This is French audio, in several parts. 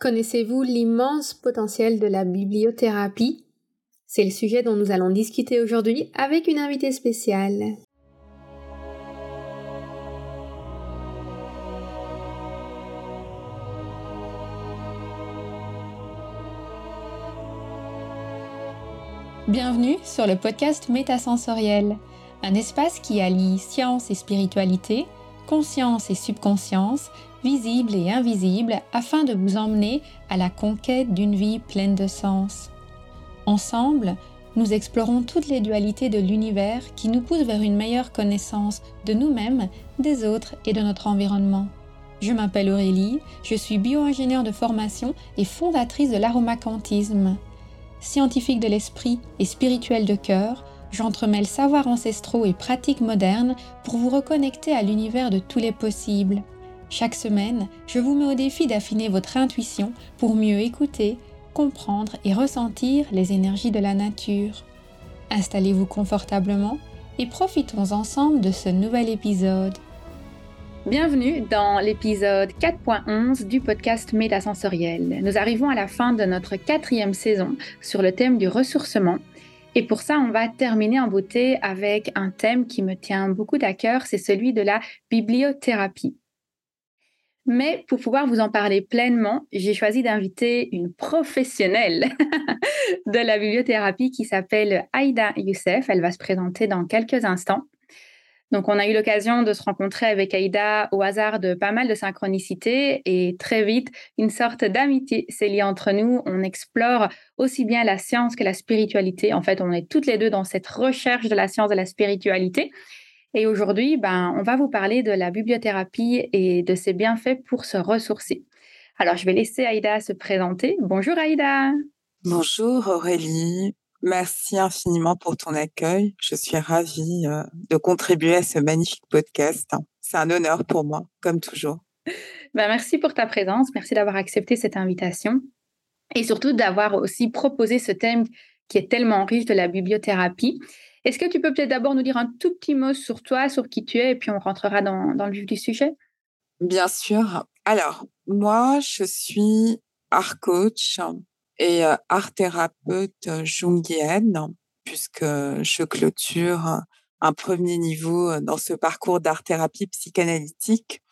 Connaissez-vous l'immense potentiel de la bibliothérapie? C'est le sujet dont nous allons discuter aujourd'hui avec une invitée spéciale. Bienvenue sur le podcast Métasensoriel, un espace qui allie science et spiritualité, conscience et subconscience visible et invisible, afin de vous emmener à la conquête d'une vie pleine de sens. Ensemble, nous explorons toutes les dualités de l'univers qui nous poussent vers une meilleure connaissance de nous-mêmes, des autres et de notre environnement. Je m'appelle Aurélie, je suis bio-ingénieure de formation et fondatrice de l'aromacantisme. Scientifique de l'esprit et spirituelle de cœur, j'entremêle savoirs ancestraux et pratiques modernes pour vous reconnecter à l'univers de tous les possibles. Chaque semaine, je vous mets au défi d'affiner votre intuition pour mieux écouter, comprendre et ressentir les énergies de la nature. Installez-vous confortablement et profitons ensemble de ce nouvel épisode. Bienvenue dans l'épisode 4.11 du podcast Métasensoriel. Nous arrivons à la fin de notre quatrième saison sur le thème du ressourcement. Et pour ça, on va terminer en beauté avec un thème qui me tient beaucoup à cœur, c'est celui de la bibliothérapie. Mais pour pouvoir vous en parler pleinement, j'ai choisi d'inviter une professionnelle de la bibliothérapie qui s'appelle Aïda Youssef. Elle va se présenter dans quelques instants. Donc, on a eu l'occasion de se rencontrer avec Aïda au hasard de pas mal de synchronicités et très vite, une sorte d'amitié s'est liée entre nous. On explore aussi bien la science que la spiritualité. En fait, on est toutes les deux dans cette recherche de la science et de la spiritualité. Et aujourd'hui, ben, on va vous parler de la bibliothérapie et de ses bienfaits pour se ressourcer. Alors, je vais laisser Aïda se présenter. Bonjour Aïda. Bonjour Aurélie. Merci infiniment pour ton accueil. Je suis ravie euh, de contribuer à ce magnifique podcast. C'est un honneur pour moi, comme toujours. Ben, merci pour ta présence. Merci d'avoir accepté cette invitation et surtout d'avoir aussi proposé ce thème qui est tellement riche de la bibliothérapie. Est-ce que tu peux peut-être d'abord nous dire un tout petit mot sur toi, sur qui tu es, et puis on rentrera dans, le vif du sujet? Bien sûr. Alors, moi, je suis art coach et euh, art thérapeute jungienne, puisque je clôture un premier niveau dans ce parcours d'art thérapie psychanalytique.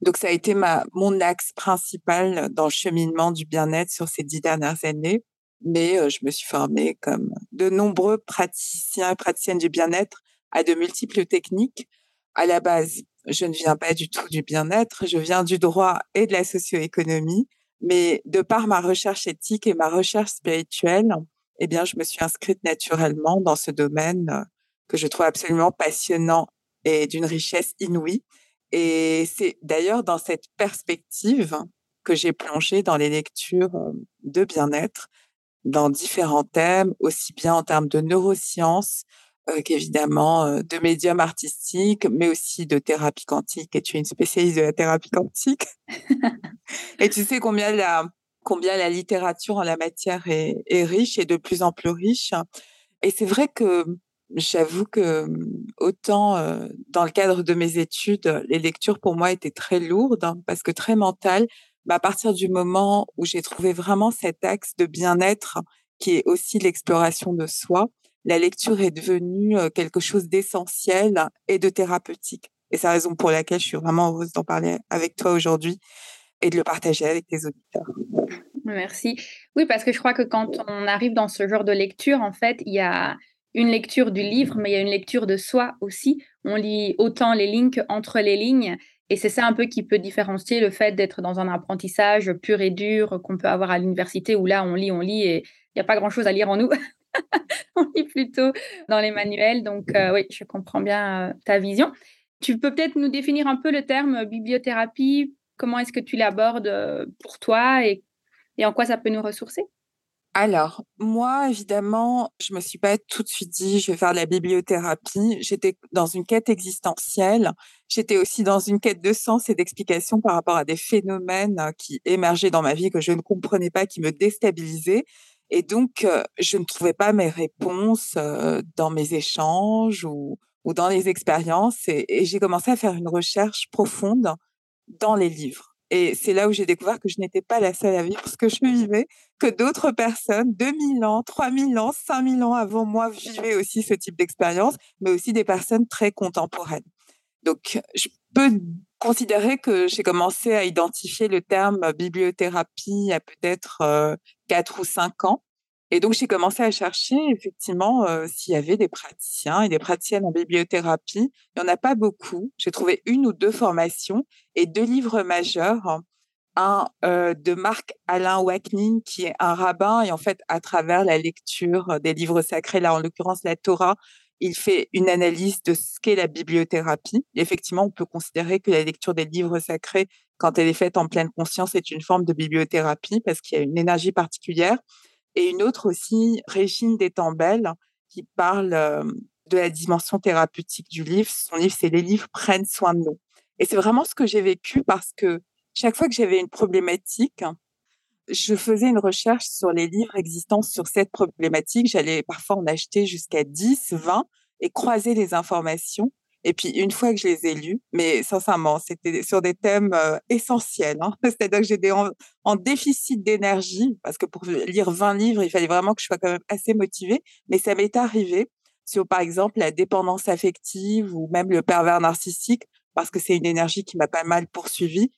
Donc, ça a été ma, mon axe principal dans le cheminement du bien-être sur ces dix dernières années mais je me suis formée comme de nombreux praticiens et praticiennes du bien-être à de multiples techniques. À la base, je ne viens pas du tout du bien-être, je viens du droit et de la socio-économie, mais de par ma recherche éthique et ma recherche spirituelle, eh bien, je me suis inscrite naturellement dans ce domaine que je trouve absolument passionnant et d'une richesse inouïe. Et c'est d'ailleurs dans cette perspective que j'ai plongé dans les lectures de bien-être dans différents thèmes, aussi bien en termes de neurosciences euh, qu'évidemment euh, de médium artistique, mais aussi de thérapie quantique. Et tu es une spécialiste de la thérapie quantique. et tu sais combien la, combien la littérature en la matière est, est riche et de plus en plus riche. Et c'est vrai que j'avoue que autant euh, dans le cadre de mes études, les lectures pour moi étaient très lourdes hein, parce que très mentales, bah, à partir du moment où j'ai trouvé vraiment cet axe de bien-être qui est aussi l'exploration de soi, la lecture est devenue quelque chose d'essentiel et de thérapeutique. Et c'est la raison pour laquelle je suis vraiment heureuse d'en parler avec toi aujourd'hui et de le partager avec tes auditeurs. Merci. Oui, parce que je crois que quand on arrive dans ce genre de lecture, en fait, il y a une lecture du livre, mais il y a une lecture de soi aussi. On lit autant les lignes qu'entre les lignes. Et c'est ça un peu qui peut différencier le fait d'être dans un apprentissage pur et dur qu'on peut avoir à l'université où là, on lit, on lit et il n'y a pas grand-chose à lire en nous. on lit plutôt dans les manuels. Donc euh, oui, je comprends bien euh, ta vision. Tu peux peut-être nous définir un peu le terme bibliothérapie. Comment est-ce que tu l'abordes euh, pour toi et en quoi ça peut nous ressourcer? Alors, moi, évidemment, je me suis pas tout de suite dit, je vais faire de la bibliothérapie. J'étais dans une quête existentielle. J'étais aussi dans une quête de sens et d'explication par rapport à des phénomènes qui émergeaient dans ma vie que je ne comprenais pas, qui me déstabilisaient. Et donc, euh, je ne trouvais pas mes réponses euh, dans mes échanges ou, dans les expériences. et j'ai commencé à faire une recherche profonde dans les livres Et c'est là où j'ai découvert que je n'étais pas la seule à vivre ce que je vivais, que d'autres personnes, 2000 ans, 3000 ans, 5000 ans avant moi, vivaient aussi ce type d'expérience, mais aussi des personnes très contemporaines. Donc, je peux considérer que j'ai commencé à identifier le terme bibliothérapie à peut-être euh, 4 ou 5 ans. Et donc, j'ai commencé à chercher effectivement euh, s'il y avait des praticiens et des praticiennes en bibliothérapie. Il n'y en a pas beaucoup. J'ai trouvé une ou deux formations et deux livres majeurs. Un euh, de Marc Alain Wacknin, qui est un rabbin, et en fait, à travers la lecture des livres sacrés, là en l'occurrence la Torah, il fait une analyse de ce qu'est la bibliothérapie. effectivement, on peut considérer que la lecture des livres sacrés, quand elle est faite en pleine conscience, est une forme de bibliothérapie parce qu'il y a une énergie particulière et une autre aussi, Régine Détambel, qui parle de la dimension thérapeutique du livre. Son livre, c'est Les livres prennent soin de nous. Et c'est vraiment ce que j'ai vécu parce que chaque fois que j'avais une problématique, je faisais une recherche sur les livres existants sur cette problématique. J'allais parfois en acheter jusqu'à 10, 20 et croiser les informations. Et puis, une fois que je les ai lus, mais sincèrement, c'était sur des thèmes euh, essentiels. Hein. C'est-à-dire que j'étais en, en, déficit d'énergie, parce que pour lire 20 livres, il fallait vraiment que je sois quand même assez motivée. Mais ça m'est arrivé sur, par exemple, la dépendance affective ou même le pervers narcissique, parce que c'est une énergie qui m'a pas mal poursuivie.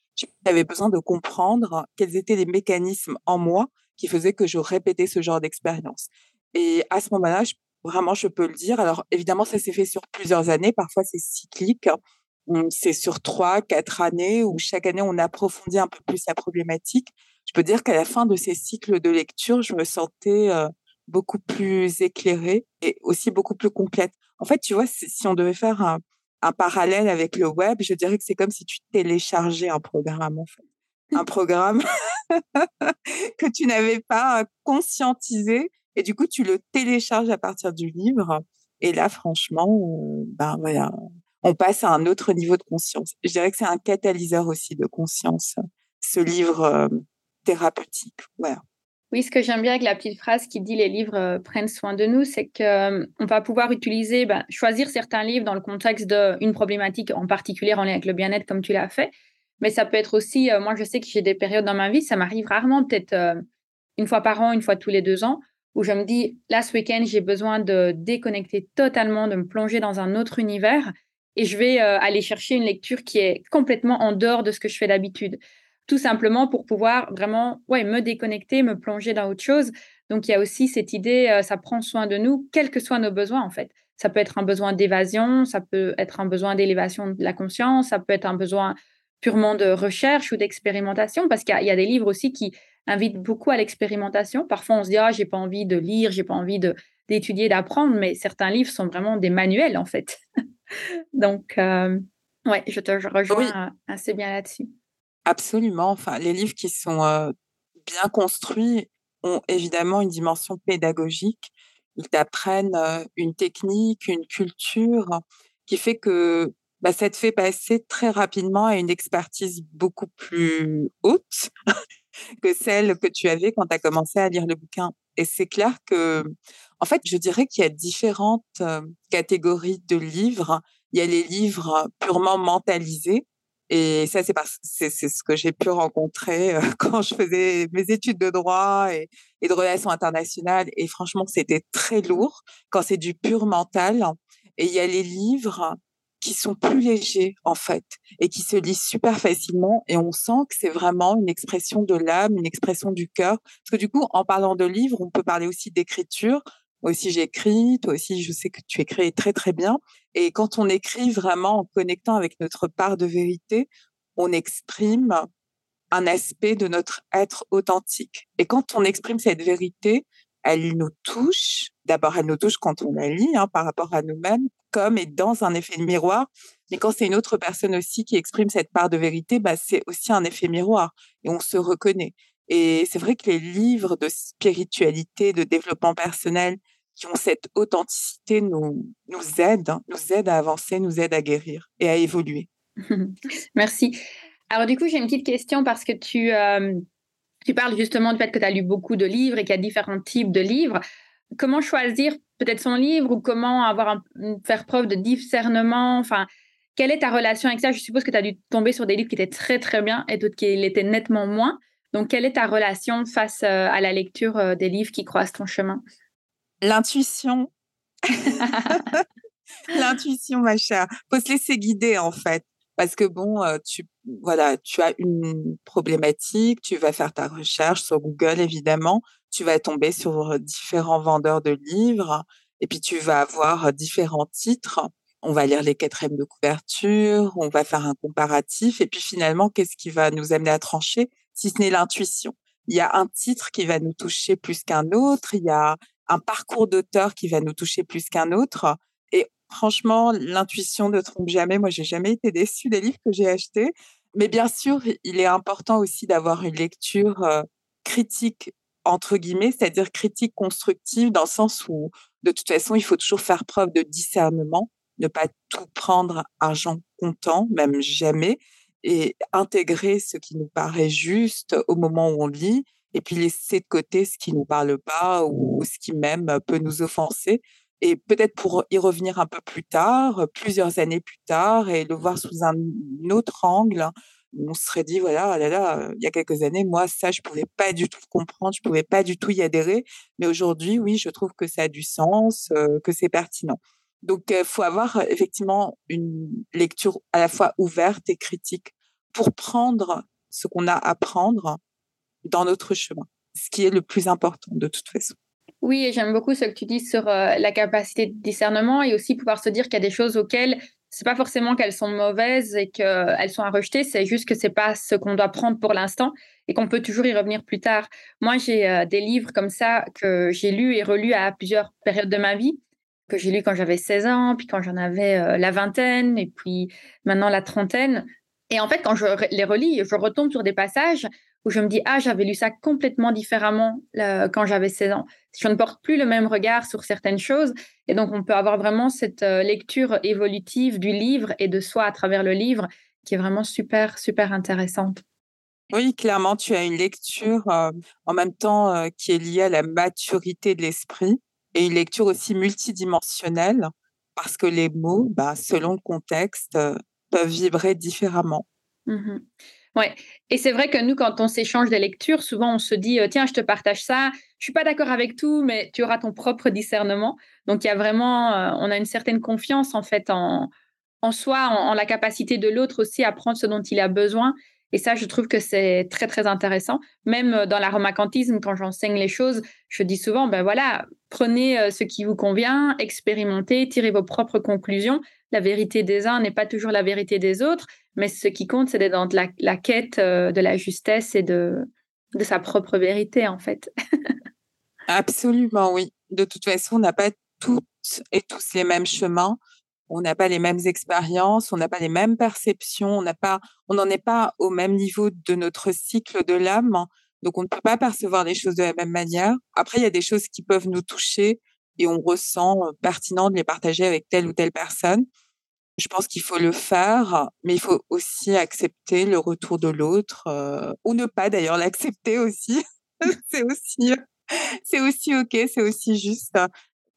J'avais besoin de comprendre quels étaient les mécanismes en moi qui faisaient que je répétais ce genre d'expérience. Et à ce moment-là, Vraiment, je peux le dire. Alors, évidemment, ça s'est fait sur plusieurs années. Parfois, c'est cyclique. C'est sur trois, quatre années où chaque année, on approfondit un peu plus la problématique. Je peux dire qu'à la fin de ces cycles de lecture, je me sentais euh, beaucoup plus éclairée et aussi beaucoup plus complète. En fait, tu vois, si on devait faire un, un parallèle avec le web, je dirais que c'est comme si tu téléchargeais un programme, en fait. Un programme que tu n'avais pas conscientisé et du coup, tu le télécharges à partir du livre. Et là, franchement, on, ben voilà, on passe à un autre niveau de conscience. Je dirais que c'est un catalyseur aussi de conscience, ce livre euh, thérapeutique. Voilà. Oui, ce que j'aime bien avec la petite phrase qui dit les livres euh, prennent soin de nous, c'est qu'on euh, va pouvoir utiliser, ben, choisir certains livres dans le contexte d'une problématique en particulier en lien avec le bien-être, comme tu l'as fait. Mais ça peut être aussi, moi je sais que j'ai des périodes dans ma vie, ça m'arrive rarement, peut-être une fois par an, une fois tous les deux ans, où je me dis, là, ce week-end, j'ai besoin de déconnecter totalement, de me plonger dans un autre univers et je vais euh, aller chercher une lecture qui est complètement en dehors de ce que je fais d'habitude. Tout simplement pour pouvoir vraiment ouais, me déconnecter, me plonger dans autre chose. Donc, il y a aussi cette idée, euh, ça prend soin de nous, quels que soient nos besoins, en fait. Ça peut être un besoin d'évasion, ça peut être un besoin d'élévation de la conscience, ça peut être un besoin purement de recherche ou d'expérimentation, parce qu'il y, a des livres aussi qui invite beaucoup à l'expérimentation. Parfois, on se dit, ah, j'ai pas envie de lire, j'ai pas envie d'étudier, d'apprendre, mais certains livres sont vraiment des manuels, en fait. Donc, euh, ouais, je te rejoins assez bien là-dessus. Absolument. Enfin, les livres qui sont bien construits ont évidemment une dimension pédagogique. Ils t'apprennent une technique, une culture qui fait que bah, ça te fait passer très rapidement à une expertise beaucoup plus haute que celle que tu avais quand tu as commencé à lire le bouquin. Et c'est clair que, en fait, je dirais qu'il y a différentes catégories de livres. Il y a les livres purement mentalisés. Et ça, c'est, c'est, ce que j'ai pu rencontrer euh, quand je faisais mes études de droit et, et de relations internationales. Et franchement, c'était très lourd quand c'est du pur mental. Et il y a les livres qui sont plus légers en fait et qui se lisent super facilement et on sent que c'est vraiment une expression de l'âme, une expression du cœur. Parce que du coup, en parlant de livres, on peut parler aussi d'écriture. Moi aussi, j'écris. Toi aussi, je sais que tu écris très très bien. Et quand on écrit vraiment en connectant avec notre part de vérité, on exprime un aspect de notre être authentique. Et quand on exprime cette vérité, elle nous touche. D'abord, elle nous touche quand on la lit hein, par rapport à nous-mêmes, comme et dans un effet de miroir. Mais quand c'est une autre personne aussi qui exprime cette part de vérité, bah, c'est aussi un effet miroir et on se reconnaît. Et c'est vrai que les livres de spiritualité, de développement personnel qui ont cette authenticité nous, nous aident, hein, nous aident à avancer, nous aident à guérir et à évoluer. Merci. Alors du coup, j'ai une petite question parce que tu, euh, tu parles justement du fait que tu as lu beaucoup de livres et qu'il y a différents types de livres. Comment choisir peut-être son livre ou comment avoir faire preuve de discernement? Enfin, Quelle est ta relation avec ça? Je suppose que tu as dû tomber sur des livres qui étaient très très bien et d'autres qui l'étaient nettement moins. Donc, quelle est ta relation face euh, à la lecture euh, des livres qui croisent ton chemin? L'intuition. L'intuition, ma chère. Faut se laisser guider, en fait. Parce que bon, euh, tu, voilà, tu as une problématique, tu vas faire ta recherche sur Google, évidemment. Tu vas tomber sur différents vendeurs de livres. Et puis, tu vas avoir différents titres. On va lire les quatrièmes de couverture, on va faire un comparatif. Et puis, finalement, qu'est-ce qui va nous amener à trancher si ce n'est l'intuition? Il y a un titre qui va nous toucher plus qu'un autre, il y a un parcours d'auteur qui va nous toucher plus qu'un autre. Et franchement, l'intuition ne trompe jamais. Moi, j'ai jamais été déçue des livres que j'ai achetés. Mais bien sûr, il est important aussi d'avoir une lecture euh, critique, entre guillemets, c'est-à-dire critique constructive, dans le sens où, de toute façon, il faut toujours faire preuve de discernement, ne pas tout prendre argent comptant, même jamais et intégrer ce qui nous paraît juste au moment où on lit et puis laisser de côté ce qui nous parle pas ou ce qui même peut nous offenser et peut-être pour y revenir un peu plus tard, plusieurs années plus tard et le voir sous un autre angle, on se serait dit voilà, oh là là, il y a quelques années, moi ça je pouvais pas du tout comprendre, je pouvais pas du tout y adhérer, mais aujourd'hui oui, je trouve que ça a du sens, que c'est pertinent. Donc, il faut avoir effectivement une lecture à la fois ouverte et critique pour prendre ce qu'on a à prendre dans notre chemin, ce qui est le plus important de toute façon. Oui, j'aime beaucoup ce que tu dis sur la capacité de discernement et aussi pouvoir se dire qu'il y a des choses auxquelles c'est pas forcément qu'elles sont mauvaises et qu'elles sont à rejeter, c'est juste que c'est pas ce qu'on doit prendre pour l'instant et qu'on peut toujours y revenir plus tard. Moi, j'ai des livres comme ça que j'ai lus et relus à plusieurs périodes de ma vie que j'ai lu quand j'avais 16 ans, puis quand j'en avais euh, la vingtaine, et puis maintenant la trentaine. Et en fait, quand je les relis, je retombe sur des passages où je me dis, ah, j'avais lu ça complètement différemment quand j'avais 16 ans. Je ne porte plus le même regard sur certaines choses. Et donc, on peut avoir vraiment cette euh, lecture évolutive du livre et de soi à travers le livre qui est vraiment super, super intéressante. Oui, clairement, tu as une lecture euh, en même temps qui est liée à la maturité de l'esprit et une lecture aussi multidimensionnelle parce que les mots, bah, selon le contexte, euh, peuvent vibrer différemment. Mmh ouais, et c'est vrai que nous, quand on s'échange des lectures, souvent on se dit euh, tiens, je te partage ça, je suis pas d'accord avec tout, mais tu auras ton propre discernement. Donc il y a vraiment, euh, on a une certaine confiance en fait en, en soi, en la capacité de l'autre aussi à prendre ce dont il a besoin et ça, je trouve que c'est très, très intéressant. Même euh, dans l'aromacantisme, quand j'enseigne les choses, je dis souvent, ben voilà, prenez ce qui vous convient, expérimentez, tirez vos propres conclusions. La vérité des uns n'est pas toujours la vérité des autres, mais ce qui compte, c'est d'être dans la, quête euh, de la justesse et de, de sa propre vérité, en fait. Absolument, oui. De toute façon, on n'a pas toutes et tous les mêmes chemins on n'a pas les mêmes expériences, on n'a pas les mêmes perceptions, on on n'en est pas au même niveau de notre cycle de l'âme. Donc, on ne peut pas percevoir les choses de la même manière. Après, il y a des choses qui peuvent nous toucher et on ressent euh, pertinent de les partager avec telle ou telle personne. Je pense qu'il faut le faire, mais il faut aussi accepter le retour de l'autre, euh, ou ne pas d'ailleurs l'accepter aussi. c'est aussi, c'est aussi ok, c'est aussi juste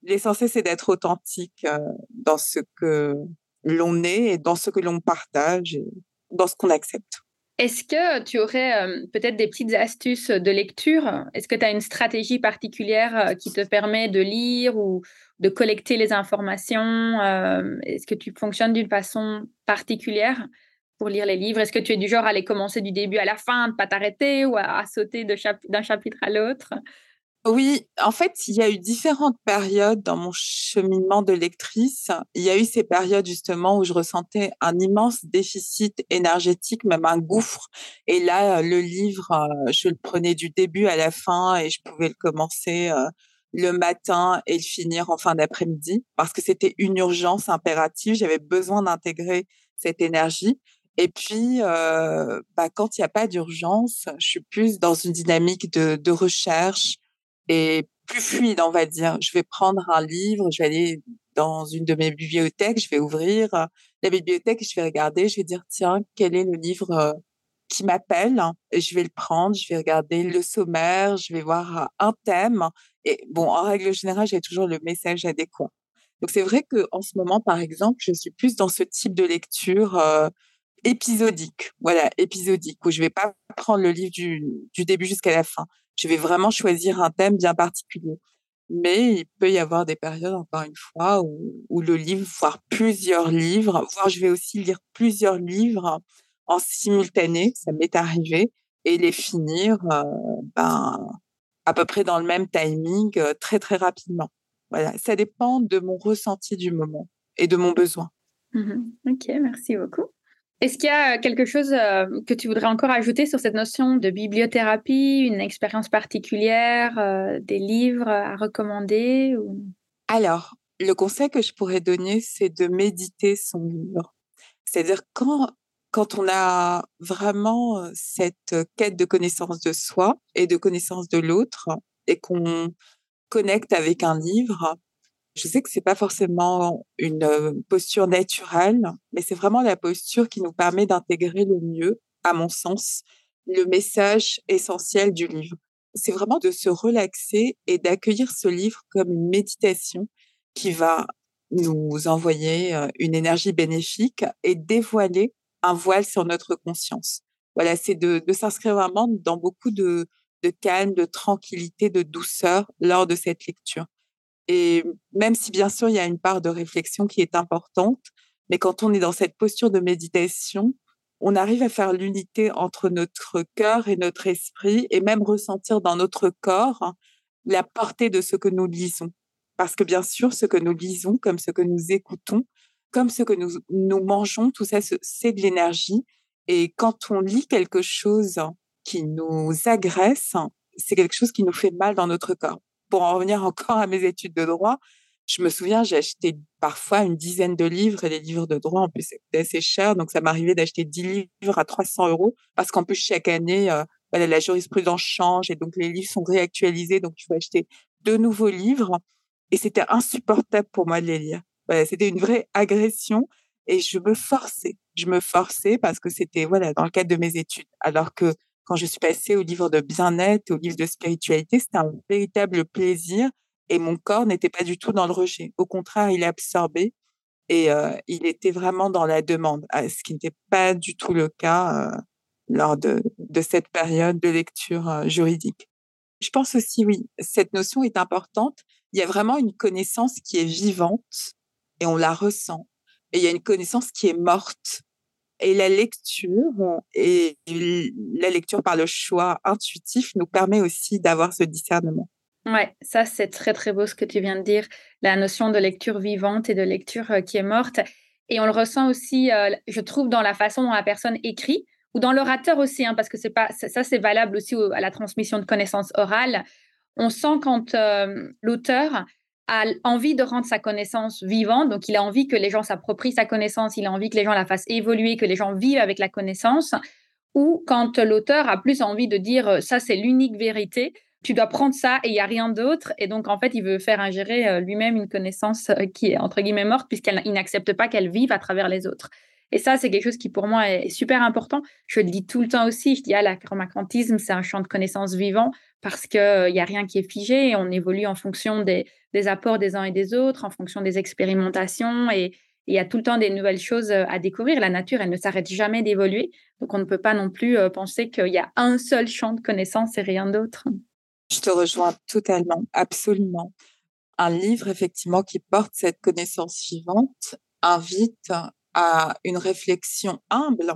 l'essentiel, c'est d'être authentique euh, dans ce que l'on est et dans ce que l'on partage et dans ce qu'on accepte. Est-ce que tu aurais euh, peut-être des petites astuces de lecture? Est-ce que tu as une stratégie particulière euh, qui te permet de lire ou de collecter les informations Est-ce que tu fonctionnes d'une façon particulière pour lire les livres? Est-ce que tu es du genre à les commencer du début à la fin, ne pas t'arrêter ou à, sauter d'un chapitre à l'autre? Oui, en fait, il y a eu différentes périodes dans mon cheminement de lectrice. Il y a eu ces périodes justement où je ressentais un immense déficit énergétique, même un gouffre. Et là, le livre, euh, je le prenais du début à la fin et je pouvais le commencer euh, le matin et le finir en fin d'après-midi parce que c'était une urgence impérative. J'avais besoin d'intégrer cette énergie. Et puis, euh, bah, quand il n'y a pas d'urgence, je suis plus dans une dynamique de, de recherche, et plus fluide, on va dire. Je vais prendre un livre, je vais aller dans une de mes bibliothèques, je vais ouvrir la bibliothèque, je vais regarder, je vais dire tiens, quel est le livre euh, qui m'appelle et je vais le prendre, je vais regarder le sommaire, je vais voir un thème et bon, en règle générale, j'ai toujours le message adéquat. Donc c'est vrai que en ce moment, par exemple, je suis plus dans ce type de lecture épisodique. Voilà, épisodique, où je vais pas prendre le livre du, du début jusqu'à la fin. Je vais vraiment choisir un thème bien particulier. Mais il peut y avoir des périodes, encore une fois, où, où le livre, voire plusieurs livres, voire je vais aussi lire plusieurs livres en simultané, ça m'est arrivé, et les finir euh, ben, à peu près dans le même timing, euh, très très rapidement. Voilà, ça dépend de mon ressenti du moment et de mon besoin. Mmh ok, merci beaucoup. Est-ce qu'il y a quelque chose euh, que tu voudrais encore ajouter sur cette notion de bibliothérapie, une expérience particulière, des livres à recommander ou... Alors, le conseil que je pourrais donner, c'est de méditer son livre. C'est-à-dire quand quand on a vraiment cette quête de connaissance de soi et de connaissance de l'autre et qu'on connecte avec un livre, je sais que c'est pas forcément une posture naturelle, mais c'est vraiment la posture qui nous permet d'intégrer le mieux, à mon sens, le message essentiel du livre. C'est vraiment de se relaxer et d'accueillir ce livre comme une méditation qui va nous envoyer une énergie bénéfique et dévoiler un voile sur notre conscience. Voilà, c'est de, s'inscrire vraiment dans beaucoup de, de calme, de tranquillité, de douceur lors de cette lecture. Et même si bien sûr il y a une part de réflexion qui est importante, mais quand on est dans cette posture de méditation, on arrive à faire l'unité entre notre cœur et notre esprit et même ressentir dans notre corps la portée de ce que nous lisons. Parce que bien sûr, ce que nous lisons, comme ce que nous écoutons, comme ce que nous, nous mangeons, tout ça, c'est de l'énergie. Et quand on lit quelque chose qui nous agresse, c'est quelque chose qui nous fait mal dans notre corps. Pour en revenir encore à mes études de droit, je me souviens, j'ai acheté parfois une dizaine de livres et les livres de droit, en plus, c'était assez cher. Donc, ça m'arrivait d'acheter 10 livres à 300 euros parce qu'en plus, chaque année, euh, la jurisprudence change et donc les livres sont réactualisés. Donc, il faut acheter de nouveaux livres. Et c'était insupportable pour moi de les lire c'était une vraie agression et je me forçais. Je me forçais parce que c'était voilà dans le cadre de mes études. Alors que quand je suis passée au livre de bien-être, au livre de spiritualité, c'était un véritable plaisir et mon corps n'était pas du tout dans le rejet. Au contraire, il absorbé et euh, il était vraiment dans la demande, ce qui n'était pas du tout le cas euh, lors de, de, cette période de lecture euh, juridique. Je pense aussi, oui, cette notion est importante. Il y a vraiment une connaissance qui est vivante et on la ressent. Et il y a une connaissance qui est morte. Et la lecture, et la lecture par le choix intuitif nous permet aussi d'avoir ce discernement. Ouais, ça c'est très très beau ce que tu viens de dire, la notion de lecture vivante et de lecture euh, qui est morte. Et on le ressent aussi, euh, je trouve, dans la façon dont la personne écrit ou dans l'orateur aussi, hein, parce que c'est pas ça, c'est valable aussi à la transmission de connaissances orales. On sent quand euh, l'auteur a envie de rendre sa connaissance vivante, donc il a envie que les gens s'approprient sa connaissance, il a envie que les gens la fassent évoluer, que les gens vivent avec la connaissance, ou quand l'auteur a plus envie de dire euh, ça c'est l'unique vérité, tu dois prendre ça et il n'y a rien d'autre, et donc en fait il veut faire ingérer euh, lui-même une connaissance euh, qui est entre guillemets morte puisqu'il n'accepte pas qu'elle vive à travers les autres. Et ça, c'est quelque chose qui, pour moi, est super important. Je le dis tout le temps aussi. Je dis, ah, l'acromacrantisme, c'est un champ de connaissances vivant parce qu'il n'y a rien qui est figé on évolue en fonction des, des apports des uns et des autres, en fonction des expérimentations et il y a tout le temps des nouvelles choses euh, à découvrir. La nature, elle ne s'arrête jamais d'évoluer. Donc, on ne peut pas non plus euh, penser qu'il y a un seul champ de connaissances et rien d'autre. Je te rejoins totalement, absolument. Un livre, effectivement, qui porte cette connaissance vivante invite à une réflexion humble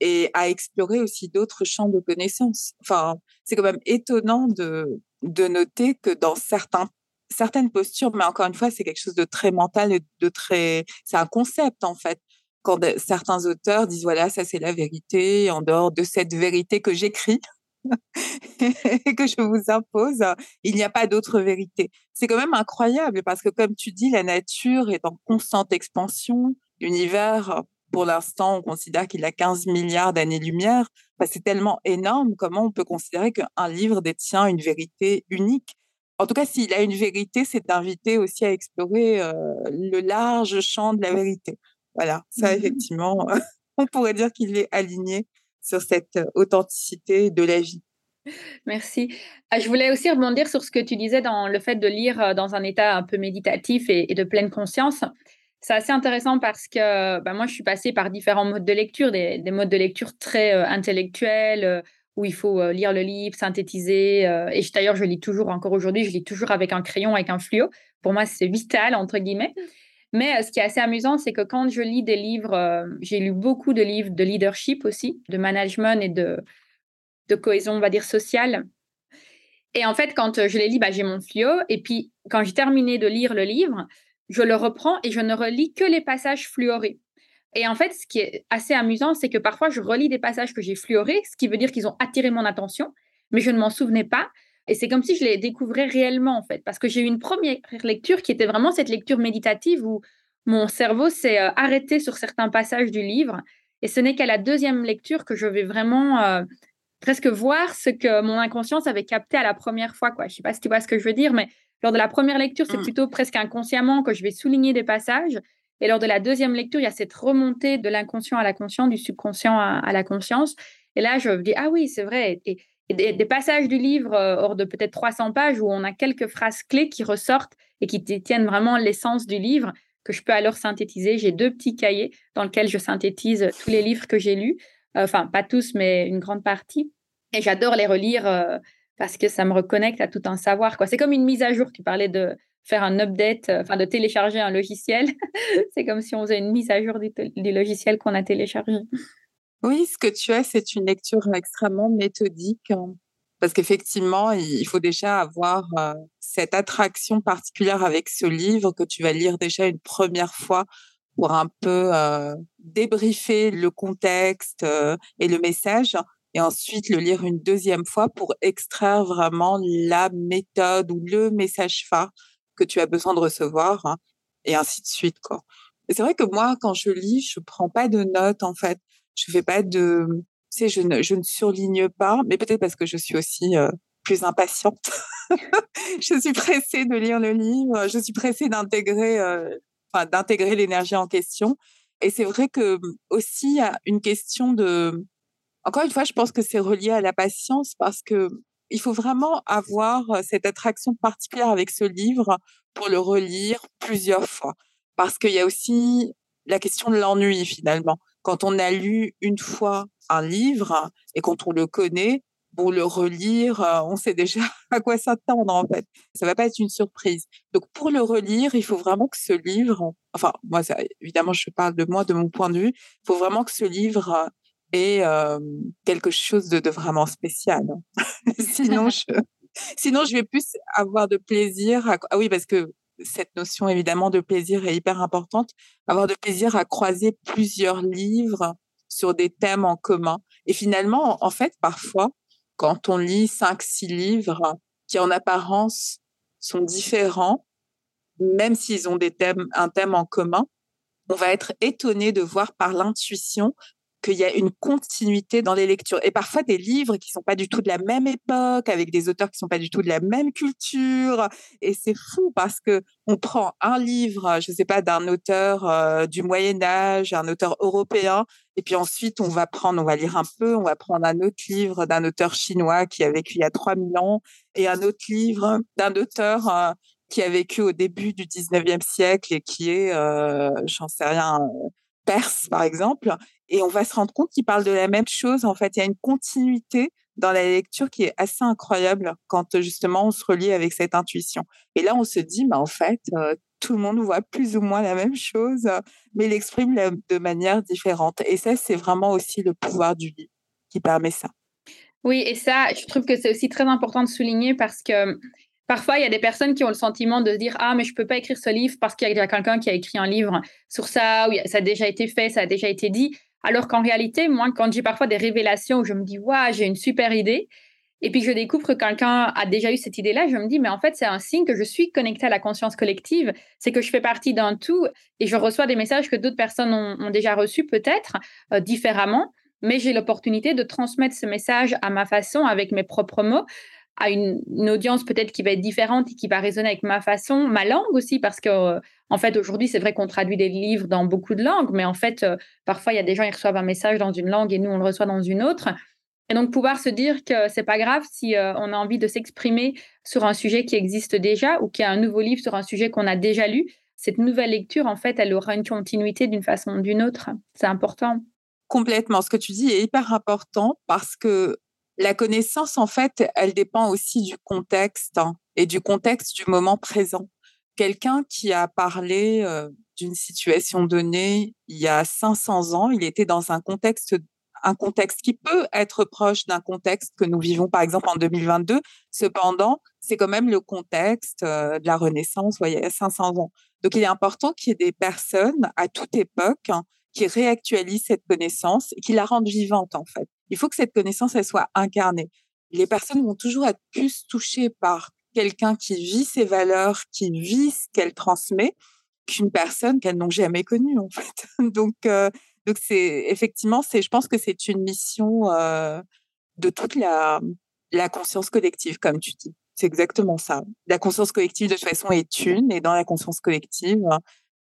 et à explorer aussi d'autres champs de connaissances. Enfin, c'est quand même étonnant de, de noter que dans certaines postures, mais encore une fois, c'est quelque chose de très mental de très, c'est un concept en fait. Quand certains auteurs disent voilà, ça c'est la vérité, en dehors de cette vérité que j'écris et que je vous impose, il n'y a pas d'autre vérité. C'est quand même incroyable parce que comme tu dis, la nature est en constante expansion. L'univers, pour l'instant, on considère qu'il a 15 milliards d'années-lumière. c'est tellement énorme. Comment on peut considérer qu'un livre détient une vérité unique? En tout cas, s'il a une vérité, c'est d'inviter aussi à explorer euh, le large champ de la vérité. Voilà, ça, mmh effectivement, on pourrait dire qu'il est aligné sur cette authenticité de la vie. Merci. Ah, je voulais aussi rebondir sur ce que tu disais dans le fait de lire euh, dans un état un peu méditatif et, de pleine conscience. C'est assez intéressant parce que bah, moi, je suis passée par différents modes de lecture, des, modes de lecture très euh, intellectuels, euh, où il faut lire le livre, synthétiser. et d'ailleurs, je lis toujours, encore aujourd'hui, je lis toujours avec un crayon, avec un fluo. Pour moi, c'est vital, entre guillemets. Mais ce qui est assez amusant, c'est que quand je lis des livres, j'ai lu beaucoup de livres de leadership aussi, de management et de, de cohésion, on va dire, sociale. Et en fait, quand je les lis, bah, j'ai mon fluo. Et puis, quand j'ai terminé de lire le livre, je le reprends et je ne relis que les passages fluorés. Et en fait, ce qui est assez amusant, c'est que parfois, je relis des passages que j'ai fluorés, ce qui veut dire qu'ils ont attiré mon attention, mais je ne m'en souvenais pas. Et c'est comme si je les découvrais réellement, en fait, parce que j'ai eu une première lecture qui était vraiment cette lecture méditative où mon cerveau s'est euh, arrêté sur certains passages du livre. Et ce n'est qu'à la deuxième lecture que je vais vraiment euh, presque voir ce que mon inconscience avait capté à la première fois. Je ne sais pas si tu vois ce que je veux dire, mais lors de la première lecture, c'est mmh. plutôt presque inconsciemment que je vais souligner des passages. Et lors de la deuxième lecture, il y a cette remontée de l'inconscient à la conscience, du subconscient à, la conscience. Et là, je me dis, ah oui, c'est vrai. Et, des, passages du livre, euh, hors de peut-être 300 pages, où on a quelques phrases clés qui ressortent et qui détiennent vraiment l'essence du livre, que je peux alors synthétiser. J'ai deux petits cahiers dans lesquels je synthétise tous les livres que j'ai lus. Enfin, pas tous, mais une grande partie. Et j'adore les relire euh, parce que ça me reconnecte à tout un savoir. C'est comme une mise à jour. Tu parlais de faire un update, euh, enfin de télécharger un logiciel. c'est comme si on faisait une mise à jour du, logiciel qu'on a téléchargé. Oui, ce que tu as, c'est une lecture extrêmement méthodique. Hein, parce qu'effectivement, il faut déjà avoir cette attraction particulière avec ce livre que tu vas lire déjà une première fois pour un peu euh, débriefer le contexte euh, et le message et ensuite le lire une deuxième fois pour extraire vraiment la méthode ou le message phare que tu as besoin de recevoir hein, et ainsi de suite quoi. C'est vrai que moi quand je lis, je prends pas de notes en fait. Je fais pas de tu sais je ne je ne surligne pas mais peut-être parce que je suis aussi euh, plus impatiente. je suis pressée de lire le livre, je suis pressée d'intégrer euh, d'intégrer l'énergie en question. Et c'est vrai que aussi une question de, encore une fois, je pense que c'est relié à la patience parce que il faut vraiment avoir cette attraction particulière avec ce livre pour le relire plusieurs fois. Parce qu'il y a aussi la question de l'ennui finalement. Quand on a lu une fois un livre et quand on le connaît, pour le relire, euh, on sait déjà à quoi s'attendre en fait. Ça va pas être une surprise. Donc pour le relire, il faut vraiment que ce livre, enfin moi évidemment je parle de moi, de mon point de vue, il faut vraiment que ce livre ait euh, quelque chose de, vraiment spécial. sinon je, sinon je vais plus avoir de plaisir. À, ah oui parce que cette notion évidemment de plaisir est hyper importante. Avoir de plaisir à croiser plusieurs livres sur des thèmes en commun. Et finalement, en fait, parfois, quand on lit cinq, six livres qui en apparence sont différents, même s'ils ont des thèmes, un thème en commun, on va être étonné de voir par l'intuition qu'il y a une continuité dans les lectures. Et parfois des livres qui sont pas du tout de la même époque, avec des auteurs qui sont pas du tout de la même culture. Et c'est fou parce que on prend un livre, je sais pas, d'un auteur euh, du Moyen Âge, un auteur européen, et puis ensuite on va prendre, on va lire un peu, on va prendre un autre livre d'un auteur chinois qui a vécu il y a 3000 ans, et un autre livre d'un auteur euh, qui a vécu au début du 19e siècle et qui est, euh, j'en sais rien, perse, par exemple, et on va se rendre compte qu'il parle de la même chose. En fait, il y a une continuité dans la lecture qui est assez incroyable quand justement on se relie avec cette intuition. Et là, on se dit, bah, en fait, euh, tout le monde voit plus ou moins la même chose, mais il exprime de manière différente. Et ça, c'est vraiment aussi le pouvoir du livre qui permet ça. Oui, et ça, je trouve que c'est aussi très important de souligner parce que Parfois, il y a des personnes qui ont le sentiment de se dire Ah, mais je ne peux pas écrire ce livre parce qu'il y a quelqu'un qui a écrit un livre sur ça, ou ça a déjà été fait, ça a déjà été dit. Alors qu'en réalité, moi, quand j'ai parfois des révélations où je me dis Waouh, j'ai une super idée, et puis je découvre que quelqu'un a déjà eu cette idée-là, je me dis Mais en fait, c'est un signe que je suis connectée à la conscience collective, c'est que je fais partie d'un tout et je reçois des messages que d'autres personnes ont, déjà reçus, peut-être euh, différemment, mais j'ai l'opportunité de transmettre ce message à ma façon, avec mes propres mots à une, audience peut-être qui va être différente et qui va résonner avec ma façon, ma langue aussi, parce que euh, en fait aujourd'hui c'est vrai qu'on traduit des livres dans beaucoup de langues, mais en fait euh, parfois il y a des gens qui reçoivent un message dans une langue et nous on le reçoit dans une autre. Et donc pouvoir se dire que c'est pas grave si euh, on a envie de s'exprimer sur un sujet qui existe déjà ou qu'il y a un nouveau livre sur un sujet qu'on a déjà lu, cette nouvelle lecture, en fait, elle aura une continuité d'une façon ou d'une autre. C'est important. Complètement. Ce que tu dis est hyper important parce que la connaissance, en fait, elle dépend aussi du contexte hein, et du contexte du moment présent. Quelqu'un qui a parlé euh, d'une situation donnée il y a 500 ans, il était dans un contexte un contexte qui peut être proche d'un contexte que nous vivons par exemple en 2022. Cependant, c'est quand même le contexte euh, de la Renaissance, il y a 500 ans. Donc, il est important qu'il y ait des personnes à toute époque hein, qui réactualisent cette connaissance et qui la rendent vivante en fait. Il faut que cette connaissance elle soit incarnée. Les personnes vont toujours être plus touchées par quelqu'un qui vit ses valeurs, qui vit ce qu'elle transmet, qu'une personne qu'elles n'ont jamais connue en fait. Donc, euh, donc c'est effectivement, c'est, je pense que c'est une mission euh, de toute la, la conscience collective, comme tu dis. C'est exactement ça. La conscience collective, de toute façon, est une, et dans la conscience collective,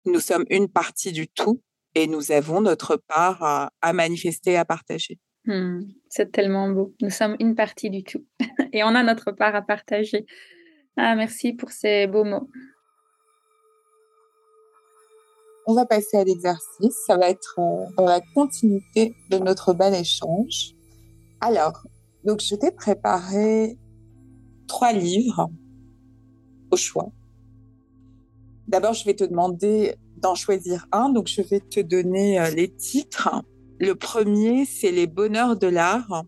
nous sommes une partie du tout, et nous avons notre part à, manifester, à partager. Mmh, c'est tellement beau. Nous sommes une partie du tout, et on a notre part à partager. Ah, merci pour ces beaux mots. On va passer à l'exercice. Ça va être euh, dans la continuité de notre bel échange. Alors, donc je t'ai préparé trois livres au choix. D'abord, je vais te demander d'en choisir un. Donc, je vais te donner euh, les titres. Le premier, c'est Les bonheurs de l'art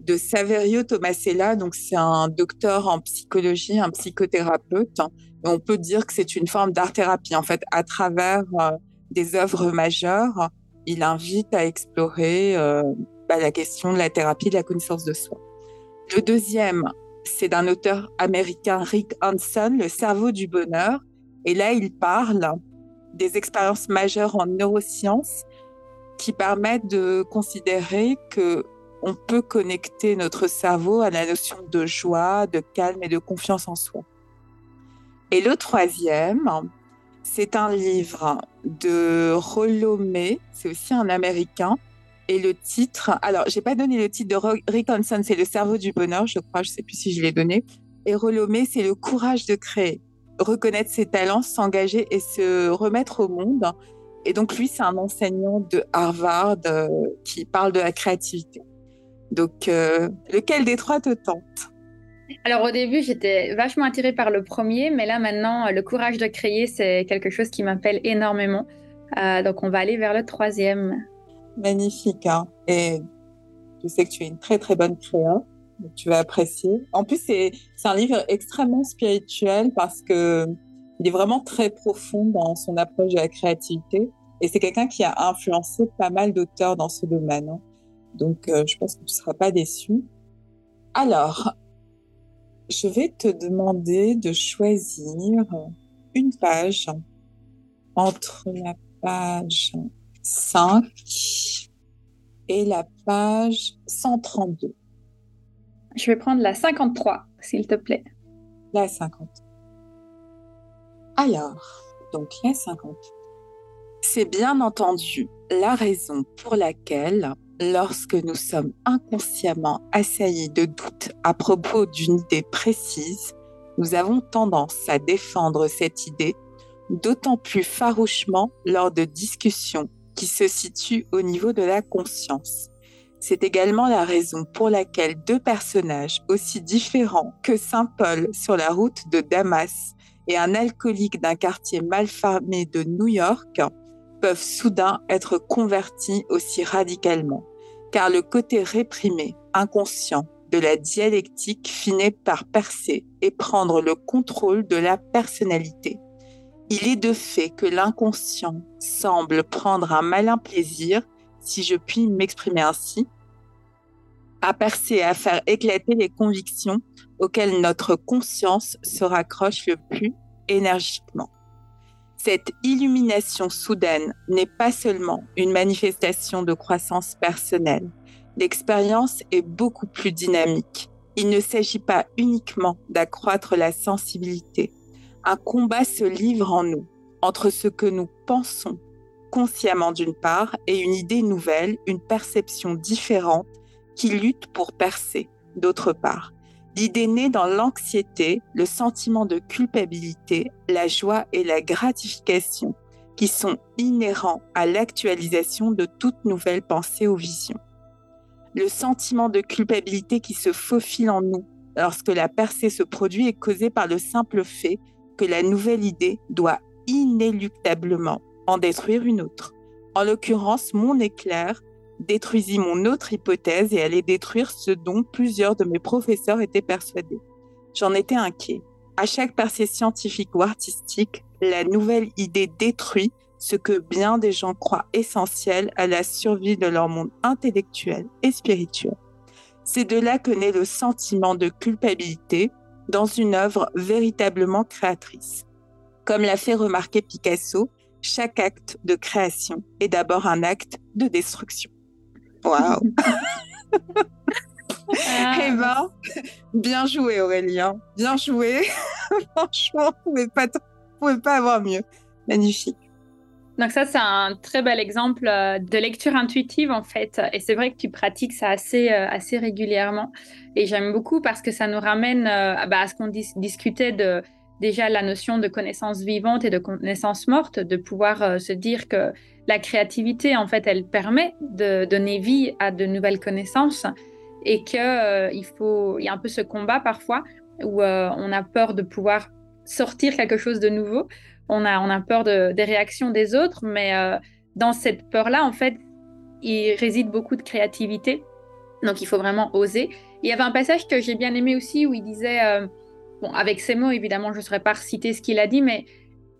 de Saverio Tomasella. Donc, c'est un docteur en psychologie, un psychothérapeute on peut dire que c'est une forme d'art-thérapie. En fait, à travers euh, des œuvres majeures, il invite à explorer euh, bah, la question de la thérapie de la connaissance de soi. Le deuxième, c'est d'un auteur américain, Rick Hanson, Le cerveau du bonheur. Et là, il parle des expériences majeures en neurosciences qui permettent de considérer que on peut connecter notre cerveau à la notion de joie, de calme et de confiance en soi. Et le troisième, c'est un livre de Rollo May, c'est aussi un Américain. Et le titre, alors j'ai pas donné le titre de Rick Hanson, c'est Le cerveau du bonheur, je crois, je sais plus si je l'ai donné. Et Rollo May, c'est le courage de créer, reconnaître ses talents, s'engager et se remettre au monde. Et donc lui, c'est un enseignant de Harvard euh, qui parle de la créativité. Donc, euh, lequel des trois te tente? Alors au début, j'étais vachement attirée par le premier, mais là maintenant, le courage de créer, c'est quelque chose qui m'appelle énormément. Euh, donc on va aller vers le troisième. Magnifique. Hein Et je sais que tu es une très très bonne créa. Tu vas apprécier. En plus, c'est un livre extrêmement spirituel parce que il est vraiment très profond dans son approche de la créativité. Et c'est quelqu'un qui a influencé pas mal d'auteurs dans ce domaine. Hein. Donc, euh, je pense que tu ne seras pas déçu. Alors, je vais te demander de choisir une page entre la page 5 et la page 132. Je vais prendre la 53, s'il te plaît. La 50. Alors, donc la 50. C'est bien entendu la raison pour laquelle lorsque nous sommes inconsciemment assaillis de doutes à propos d'une idée précise, nous avons tendance à défendre cette idée d'autant plus farouchement lors de discussions qui se situent au niveau de la conscience. C'est également la raison pour laquelle deux personnages aussi différents que Saint Paul sur la route de Damas et un alcoolique d'un quartier malfamé de New York peuvent soudain être convertis aussi radicalement, car le côté réprimé, inconscient de la dialectique finit par percer et prendre le contrôle de la personnalité. Il est de fait que l'inconscient semble prendre un malin plaisir, si je puis m'exprimer ainsi, à percer et à faire éclater les convictions auxquelles notre conscience se raccroche le plus énergiquement. Cette illumination soudaine n'est pas seulement une manifestation de croissance personnelle. L'expérience est beaucoup plus dynamique. Il ne s'agit pas uniquement d'accroître la sensibilité. Un combat se livre en nous entre ce que nous pensons consciemment d'une part et une idée nouvelle, une perception différente qui luttent pour percer, d'autre part. L'idée naît dans l'anxiété, le sentiment de culpabilité, la joie et la gratification qui sont inhérents à l'actualisation de toute nouvelle pensée ou vision. Le sentiment de culpabilité qui se faufile en nous lorsque la percée se produit est causé par le simple fait que la nouvelle idée doit inéluctablement en détruire une autre. En l'occurrence, mon éclair détruisit mon autre hypothèse et allait détruire ce dont plusieurs de mes professeurs étaient persuadés. J'en étais inquiet. À chaque percée scientifique ou artistique, la nouvelle idée détruit ce que bien des gens croient essentiel à la survie de leur monde intellectuel et spirituel. C'est de là que naît le sentiment de culpabilité dans une œuvre véritablement créatrice. Comme l'a fait remarquer Picasso, chaque acte de création est d'abord un acte de destruction. Waouh ah. Eh ben, bien joué Aurélien, bien joué. Franchement, vous ne pouvez pas avoir mieux. Magnifique. Donc ça, c'est un très bel exemple euh, de lecture intuitive en fait. Et c'est vrai que tu pratiques ça assez, euh, assez régulièrement. Et j'aime beaucoup parce que ça nous ramène euh, bah, à ce qu'on discutait de déjà la notion de connaissance vivante et de connaissance morte, de pouvoir se dire que la créativité, en fait, elle permet de donner vie à de nouvelles connaissances et qu'il faut, il y a un peu ce combat parfois où on a peur de pouvoir sortir quelque chose de nouveau on a, on a peur des réactions des autres, mais euh, dans cette peur-là, en fait, il réside beaucoup de créativité. Donc, il faut vraiment oser. Il y avait un passage que j'ai bien aimé aussi où il disait, euh, bon, avec ces mots, évidemment, je ne saurais pas citer ce qu'il a dit, mais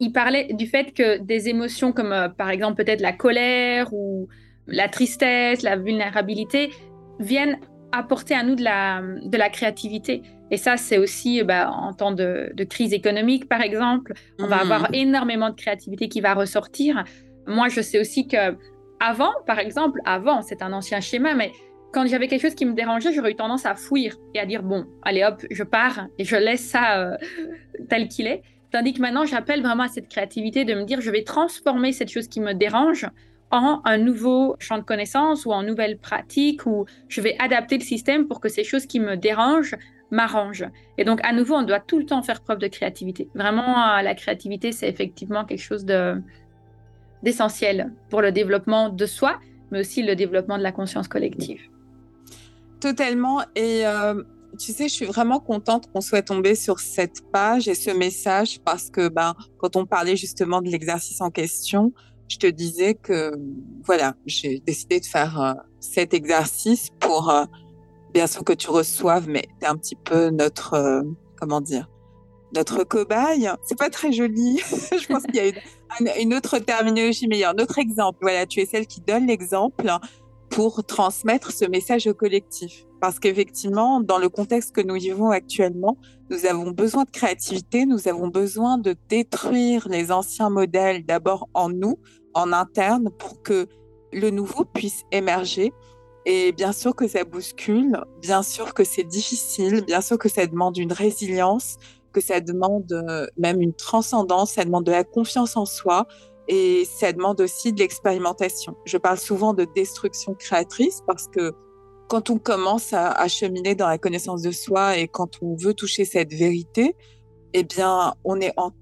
il parlait du fait que des émotions comme, euh, par exemple, peut-être la colère ou la tristesse, la vulnérabilité, viennent apporter à nous de la, de la créativité. Et ça, c'est aussi bah, en temps de, crise économique, par exemple, on va avoir mmh. énormément de créativité qui va ressortir. Moi, je sais aussi que avant, par exemple, avant, c'est un ancien schéma, mais quand j'avais quelque chose qui me dérangeait, j'aurais eu tendance à fuir et à dire bon, allez hop, je pars et je laisse ça euh, tel qu'il est. Tandis que maintenant, j'appelle vraiment à cette créativité de me dire je vais transformer cette chose qui me dérange en un nouveau champ de connaissances ou en nouvelle pratique ou je vais adapter le système pour que ces choses qui me dérangent m'arrange. Et donc, à nouveau, on doit tout le temps faire preuve de créativité. Vraiment, euh, la créativité, c'est effectivement quelque chose de d'essentiel pour le développement de soi, mais aussi le développement de la conscience collective. Totalement. Et euh, tu sais, je suis vraiment contente qu'on soit tombé sur cette page et ce message parce que ben, quand on parlait justement de l'exercice en question, je te disais que voilà, j'ai décidé de faire euh, cet exercice pour bien sûr que tu reçoives, mais tu es un petit peu notre, euh, comment dire, notre cobaye. C'est pas très joli. je pense qu'il y a une, autre terminologie meilleure. Notre exemple, voilà, tu es celle qui donne l'exemple pour transmettre ce message au collectif. Parce qu'effectivement, dans le contexte que nous vivons actuellement, nous avons besoin de créativité, nous avons besoin de détruire les anciens modèles d'abord en nous, en interne, pour que le nouveau puisse émerger et bien sûr que ça bouscule, bien sûr que c'est difficile, bien sûr que ça demande une résilience, que ça demande euh, même une transcendance, ça demande de la confiance en soi et ça demande aussi de l'expérimentation. Je parle souvent de destruction créatrice parce que quand on commence à, cheminer dans la connaissance de soi et quand on veut toucher cette vérité, eh bien, on est en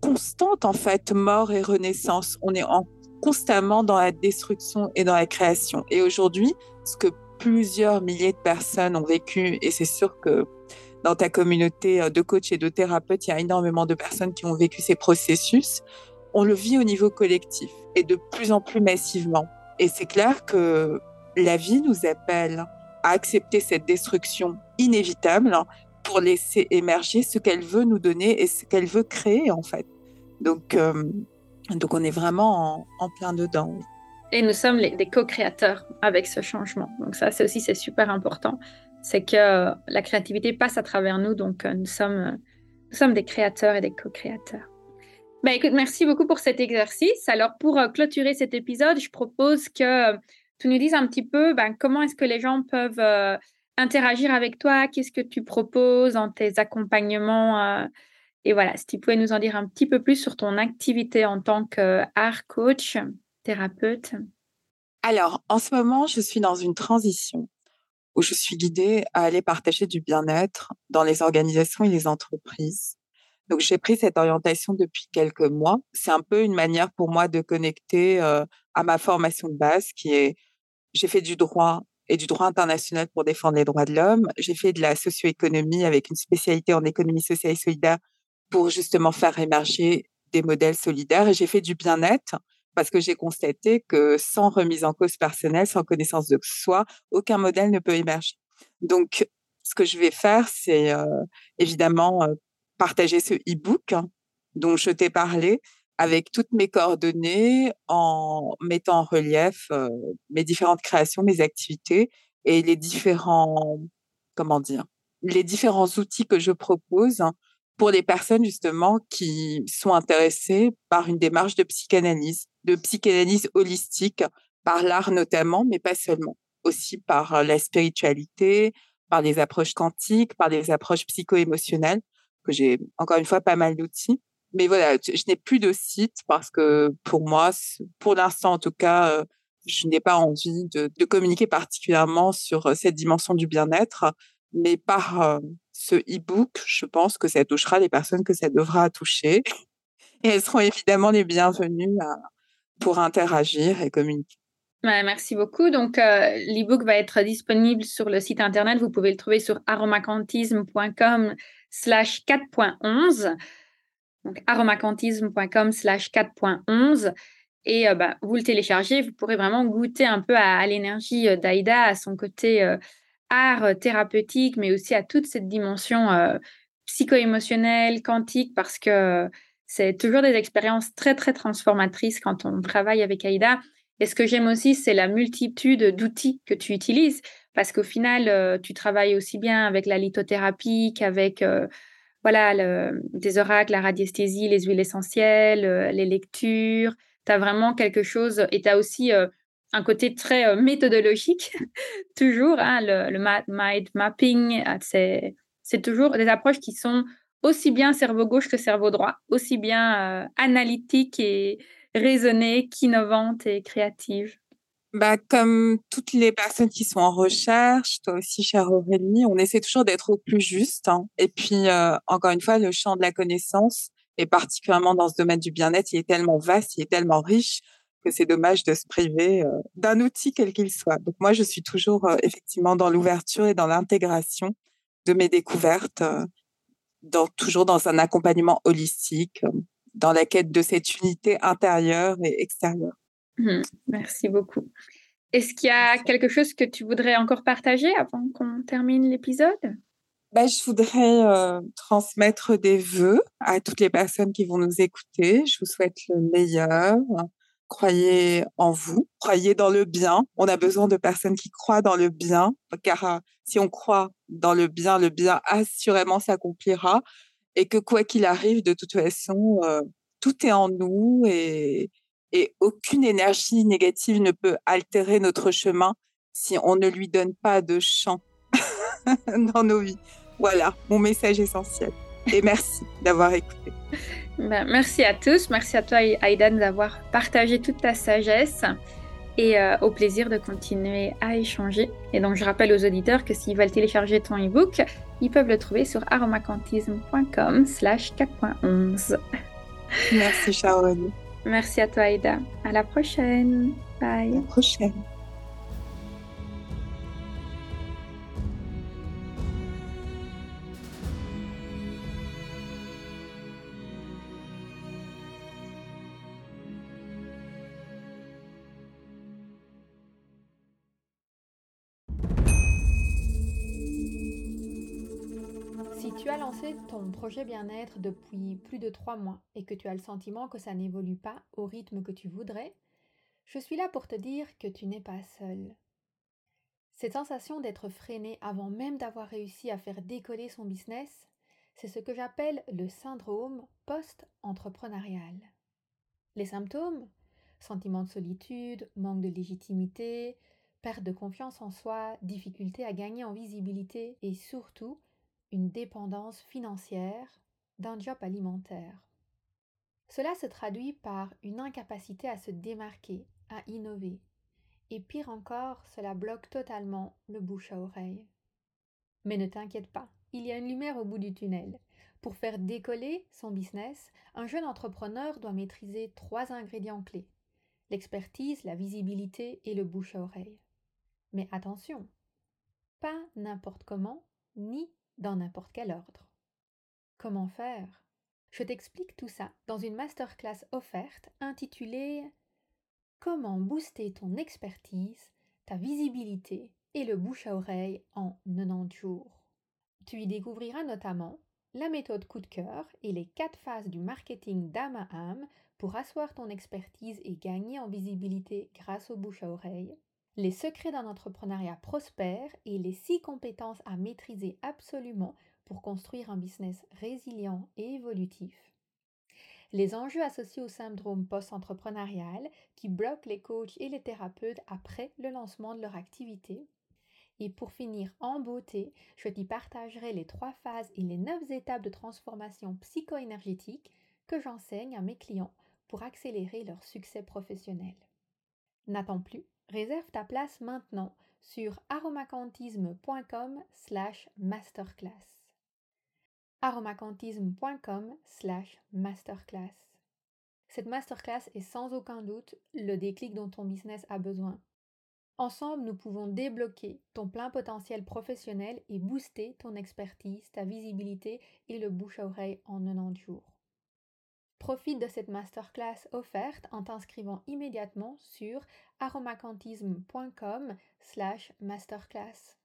constante en fait mort et renaissance. On est en constamment dans la destruction et dans la création. Et aujourd'hui, ce que plusieurs milliers de personnes ont vécu, et c'est sûr que dans ta communauté euh, de coachs et de thérapeutes, il y a énormément de personnes qui ont vécu ces processus, on le vit au niveau collectif et de plus en plus massivement. Et c'est clair que la vie nous appelle à accepter cette destruction inévitable pour laisser émerger ce qu'elle veut nous donner et ce qu'elle veut créer en fait. Donc, euh, donc on est vraiment en, plein dedans. Et nous sommes les, des co-créateurs avec ce changement. Donc ça, c'est aussi c'est super important. C'est que euh, la créativité passe à travers nous, donc euh, nous sommes, nous sommes des créateurs et des co-créateurs. Ben, écoute, merci beaucoup pour cet exercice. Alors, pour euh, clôturer cet épisode, je propose que tu nous dises un petit peu ben, comment est-ce que les gens peuvent interagir avec toi, qu'est-ce que tu proposes en tes accompagnements et voilà, si tu pouvais nous en dire un petit peu plus sur ton activité en tant qu'art coach, thérapeute. Alors, en ce moment, je suis dans une transition où je suis guidée à aller partager du bien-être dans les organisations et les entreprises. Donc j'ai pris cette orientation depuis quelques mois. C'est un peu une manière pour moi de connecter euh, à ma formation de base qui est j'ai fait du droit et du droit international pour défendre les droits de l'homme. J'ai fait de la socio-économie avec une spécialité en économie sociale et solidaire pour justement faire émerger des modèles solidaires. Et j'ai fait du bien-être parce que j'ai constaté que sans remise en cause personnelle, sans connaissance de soi, aucun modèle ne peut émerger. Donc, ce que je vais faire, c'est euh, évidemment euh, partager ce e-book dont je t'ai parlé avec toutes mes coordonnées en mettant en relief euh, mes différentes créations, mes activités et les différents, comment dire, les différents outils que je propose pour les personnes justement qui sont intéressées par une démarche de psychanalyse, de psychanalyse holistique, par l'art notamment, mais pas seulement, aussi par euh, la spiritualité, par les approches quantiques, par les approches psycho-émotionnelles, que j'ai encore une fois pas mal d'outils. Mais voilà, je n'ai plus de site parce que pour moi, pour l'instant en tout cas, euh, je n'ai pas envie de, communiquer particulièrement sur euh, cette dimension du bien-être. Mais par ce e-book, je pense que ça touchera les personnes que ça devra toucher. Et elles seront évidemment les bienvenues pour interagir et communiquer. merci beaucoup. Donc, euh, l'e-book va être disponible sur le site internet. Vous pouvez le trouver sur aromacantisme.com slash 4.11. Donc, aromacantisme.com slash 4.11. Et euh, bah, vous le téléchargez, vous pourrez vraiment goûter un peu à, l'énergie euh, d'Aïda, à son côté art euh, thérapeutique, mais aussi à toute cette dimension psycho-émotionnelle, quantique, parce que c'est toujours des expériences très, très transformatrices quand on travaille avec Aïda. Et ce que j'aime aussi, c'est la multitude d'outils que tu utilises, parce qu'au final, euh, tu travailles aussi bien avec la lithothérapie qu'avec voilà, le, des oracles, la radiesthésie, les huiles essentielles, les lectures. Tu as vraiment quelque chose, et tu as aussi un côté très euh, méthodologique, toujours. Hein, le, mind mapping, euh, c'est, c'est toujours des approches qui sont aussi bien cerveau gauche que cerveau droit, aussi bien euh, analytiques et raisonnées qu'innovantes et créatives. Bah, comme toutes les personnes qui sont en recherche, toi aussi, chère Aurélie, on essaie toujours d'être au plus juste. Hein. Et puis, encore une fois, le champ de la connaissance, et particulièrement dans ce domaine du bien-être, il est tellement vaste, il est tellement riche que c'est dommage de se priver euh, d'un outil quel qu'il soit. Donc moi, je suis toujours euh, effectivement dans l'ouverture et dans l'intégration de mes découvertes, euh, dans, toujours dans un accompagnement holistique, dans la quête de cette unité intérieure et extérieure. Mmh, merci beaucoup. Est-ce qu'il y a quelque chose que tu voudrais encore partager avant qu'on termine l'épisode? Ben, je voudrais transmettre des vœux à toutes les personnes qui vont nous écouter. Je vous souhaite le meilleur, croyez en vous, croyez dans le bien. On a besoin de personnes qui croient dans le bien, car euh, si on croit dans le bien, le bien assurément s'accomplira et que quoi qu'il arrive, de toute façon, euh, tout est en nous et, et aucune énergie négative ne peut altérer notre chemin si on ne lui donne pas de champ dans nos vies. Voilà mon message essentiel. Et merci d'avoir écouté. Ben, merci à tous. Merci à toi, Aidan, d'avoir partagé toute ta sagesse et euh, au plaisir de continuer à échanger. Et donc, je rappelle aux auditeurs que s'ils veulent télécharger ton e-book, ils peuvent le trouver sur aromacantisme.com slash 4.11. Merci, Sharon. Merci à toi, Aida. À la prochaine. Bye. À la prochaine. Tu as lancé ton projet bien-être depuis plus de trois mois et que tu as le sentiment que ça n'évolue pas au rythme que tu voudrais, je suis là pour te dire que tu n'es pas seul. Cette sensation d'être freiné avant même d'avoir réussi à faire décoller son business, c'est ce que j'appelle le syndrome post-entrepreneurial. Les symptômes Sentiment de solitude, manque de légitimité, perte de confiance en soi, difficulté à gagner en visibilité et surtout dépendance financière d'un job alimentaire. Cela se traduit par une incapacité à se démarquer, à innover, et pire encore, cela bloque totalement le bouche à oreille. Mais ne t'inquiète pas, il y a une lumière au bout du tunnel. Pour faire décoller son business, un jeune entrepreneur doit maîtriser trois ingrédients clés l'expertise, la visibilité et le bouche à oreille. Mais attention, pas n'importe comment, ni dans n'importe quel ordre. Comment faire? Je t'explique tout ça dans une masterclass offerte intitulée Comment booster ton expertise, ta visibilité et le bouche à oreille en 90 jours. Tu y découvriras notamment la méthode coup de cœur et les quatre phases du marketing d'âme à âme pour asseoir ton expertise et gagner en visibilité grâce au bouche à oreille, les secrets d'un entrepreneuriat prospère et les six compétences à maîtriser absolument pour construire un business résilient et évolutif. Les enjeux associés au syndrome post-entrepreneurial qui bloquent les coachs et les thérapeutes après le lancement de leur activité. Et pour finir en beauté, je t'y partagerai les trois phases et les neuf étapes de transformation psycho-énergétique que j'enseigne à mes clients pour accélérer leur succès professionnel. N'attends plus Réserve ta place maintenant sur aromacantisme.com slash masterclass. aromacantisme.com slash masterclass. Cette masterclass est sans aucun doute le déclic dont ton business a besoin. Ensemble, nous pouvons débloquer ton plein potentiel professionnel et booster ton expertise, ta visibilité et le bouche à oreille en 90 jours. Profite de cette masterclass offerte en t'inscrivant immédiatement sur aromacantisme.com slash masterclass.